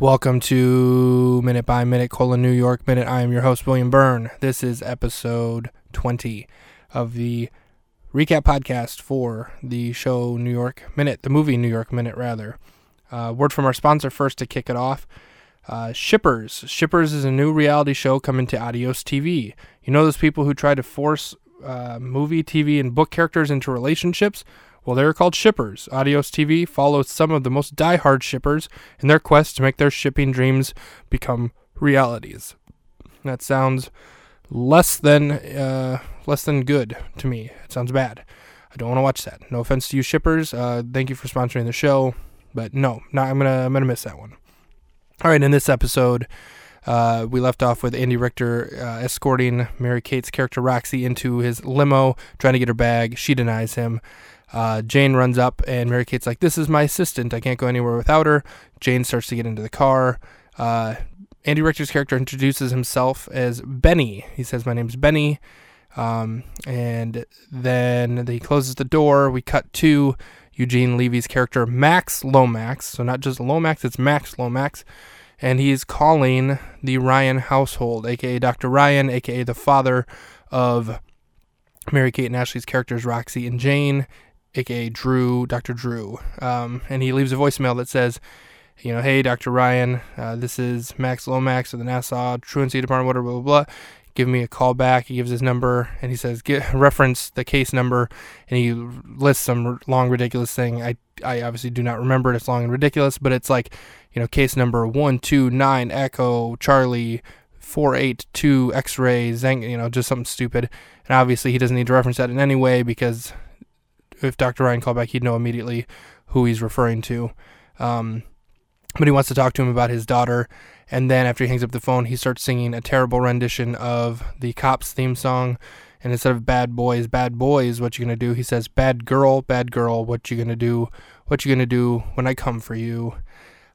Welcome to Minute by Minute, colon New York Minute. I am your host, William Byrne. This is episode 20 of the recap podcast for the show New York Minute, the movie New York Minute, rather. Uh, word from our sponsor first to kick it off. Uh, Shippers. Shippers is a new reality show coming to Adios TV. You know those people who try to force uh, movie, TV, and book characters into relationships? Well, they're called shippers. Adios TV follows some of the most die-hard shippers in their quest to make their shipping dreams become realities. That sounds less than uh, less than good to me. It sounds bad. I don't want to watch that. No offense to you shippers. Uh, thank you for sponsoring the show, but no, not, I'm gonna I'm gonna miss that one. All right, in this episode, uh, we left off with Andy Richter uh, escorting Mary Kate's character Roxy into his limo, trying to get her bag. She denies him. Uh, Jane runs up, and Mary Kate's like, This is my assistant. I can't go anywhere without her. Jane starts to get into the car. Uh, Andy Richter's character introduces himself as Benny. He says, My name's Benny. Um, and then he closes the door. We cut to Eugene Levy's character, Max Lomax. So, not just Lomax, it's Max Lomax. And he's calling the Ryan household, aka Dr. Ryan, aka the father of Mary Kate and Ashley's characters, Roxy and Jane, aka Drew, Dr. Drew. Um, and he leaves a voicemail that says, you know, hey, Dr. Ryan, uh, this is Max Lomax of the Nassau Truancy Department, whatever, blah, blah, blah. Give me a call back. He gives his number and he says, get reference the case number. And he lists some long, ridiculous thing. I, I obviously do not remember it. It's long and ridiculous, but it's like, you know, case number 129 Echo Charlie 482 X-ray Zeng, you know, just something stupid. And obviously he doesn't need to reference that in any way because if Dr. Ryan called back, he'd know immediately who he's referring to. Um, but he wants to talk to him about his daughter. And then after he hangs up the phone, he starts singing a terrible rendition of the Cops theme song. And instead of bad boys, bad boys, what you gonna do? He says, bad girl, bad girl, what you gonna do? What you gonna do when I come for you?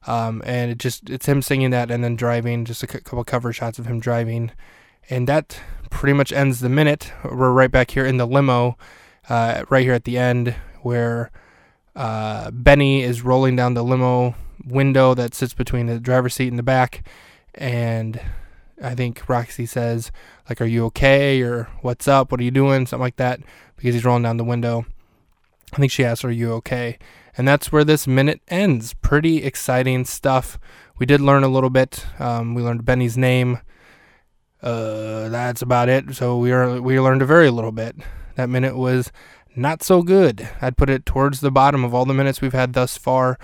Um, and it just it's him singing that and then driving, just a c- couple cover shots of him driving, and that pretty much ends the minute. We're right back here in the limo, uh, right here at the end where uh, Benny is rolling down the limo window that sits between the driver's seat and the back, and I think Roxy says like, "Are you okay?" or "What's up? What are you doing?" Something like that because he's rolling down the window. I think she asks, "Are you okay?" And that's where this minute ends. Pretty exciting stuff. We did learn a little bit. Um, we learned Benny's name. Uh, that's about it. So we are we learned a very little bit. That minute was not so good. I'd put it towards the bottom of all the minutes we've had thus far.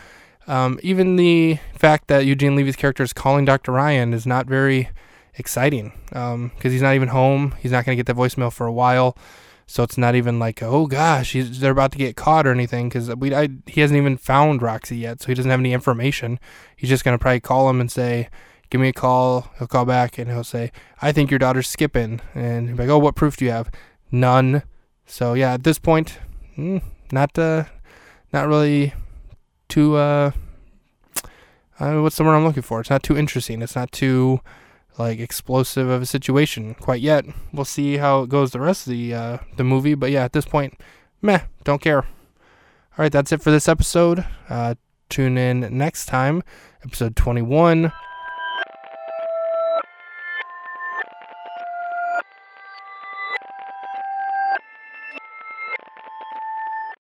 Um, even the fact that Eugene Levy's character is calling Dr. Ryan is not very exciting because um, he's not even home. He's not going to get the voicemail for a while. So it's not even like, oh gosh, they're about to get caught or anything because he hasn't even found Roxy yet, so he doesn't have any information. He's just gonna probably call him and say, "Give me a call." He'll call back and he'll say, "I think your daughter's skipping," and he'll be like, "Oh, what proof do you have?" None. So yeah, at this point, mm, not uh, not really too uh, what's the word I'm looking for? It's not too interesting. It's not too like explosive of a situation quite yet. We'll see how it goes the rest of the uh, the movie, but yeah, at this point, meh, don't care. All right, that's it for this episode. Uh, tune in next time, episode 21.